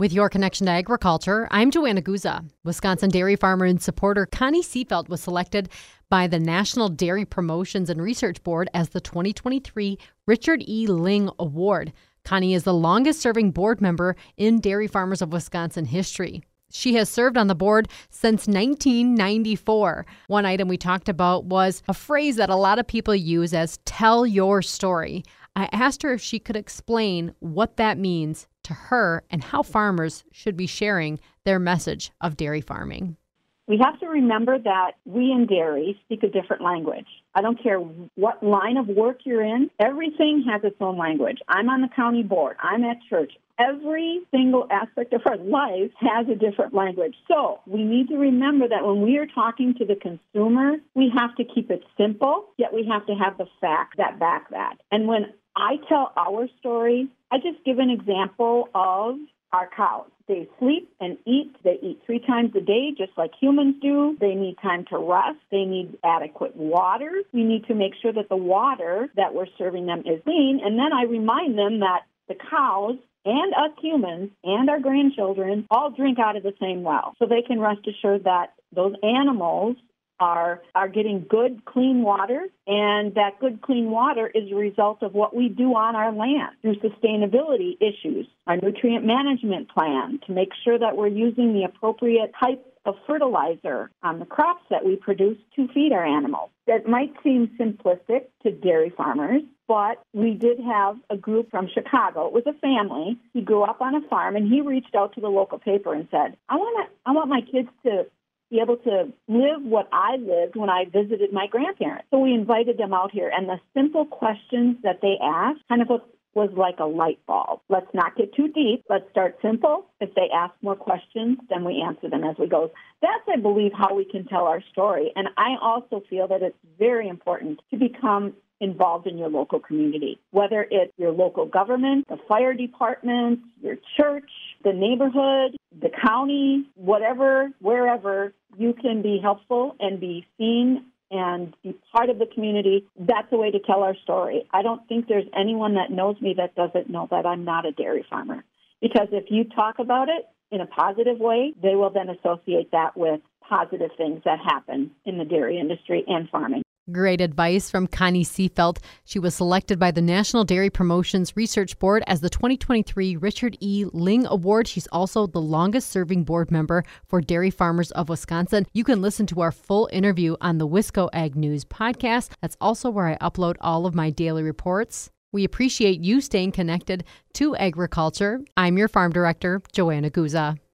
With your connection to agriculture, I'm Joanna Guza. Wisconsin dairy farmer and supporter Connie Seefeldt was selected by the National Dairy Promotions and Research Board as the 2023 Richard E. Lyng Award. Connie is the longest serving board member in Dairy Farmers of Wisconsin history. She has served on the board since 1994. One item we talked about was a phrase that a lot of people use as tell your story. I asked her if she could explain what that means to her and how farmers should be sharing their message of dairy farming. We have to remember that we in dairy speak a different language. I don't care what line of work you're in, everything has its own language. I'm on the county board, I'm at church. Every single aspect of our life has a different language. So we need to remember that when we are talking to the consumer, we have to keep it simple, yet we have to have the facts that back that. And when I tell our story, I just give an example of our cows. They sleep and eat. They eat three times a day, just like humans do. They need time to rest. They need adequate water. We need to make sure that the water that we're serving them is clean. And then I remind them that the cows and us humans and our grandchildren all drink out of the same well. So they can rest assured that those animals are are getting good clean water and that good clean water is a result of what we do on our land through sustainability issues our nutrient management plan to make sure that we're using the appropriate type of fertilizer on the crops that we produce to feed our animals that might seem simplistic to dairy farmers but we did have a group from Chicago. It was a family. He grew up on a farm and he reached out to the local paper and said, I want to I want my kids to be able to live what I lived when I visited my grandparents. So we invited them out here, and the simple questions that they asked kind of was like a light bulb. Let's not get too deep. Let's start simple. If they ask more questions, then we answer them as we go. That's, I believe, how we can tell our story. And I also feel that it's very important to become involved in your local community, whether it's your local government, the fire department, your church, the neighborhood, the county, whatever, wherever you can be helpful and be seen and be part of the community. That's the way to tell our story. I don't think there's anyone that knows me that doesn't know that I'm not a dairy farmer. Because if you talk about it in a positive way, they will then associate that with positive things that happen in the dairy industry and farming. Great advice from Connie Seefeldt. She was selected by the National Dairy Promotions Research Board as the 2023 Richard E. Lyng Award. She's also the longest serving board member for Dairy Farmers of Wisconsin. You can listen to our full interview on the Wisco Ag News podcast. That's also where I upload all of my daily reports. We appreciate you staying connected to agriculture. I'm your farm director, Joanna Guza.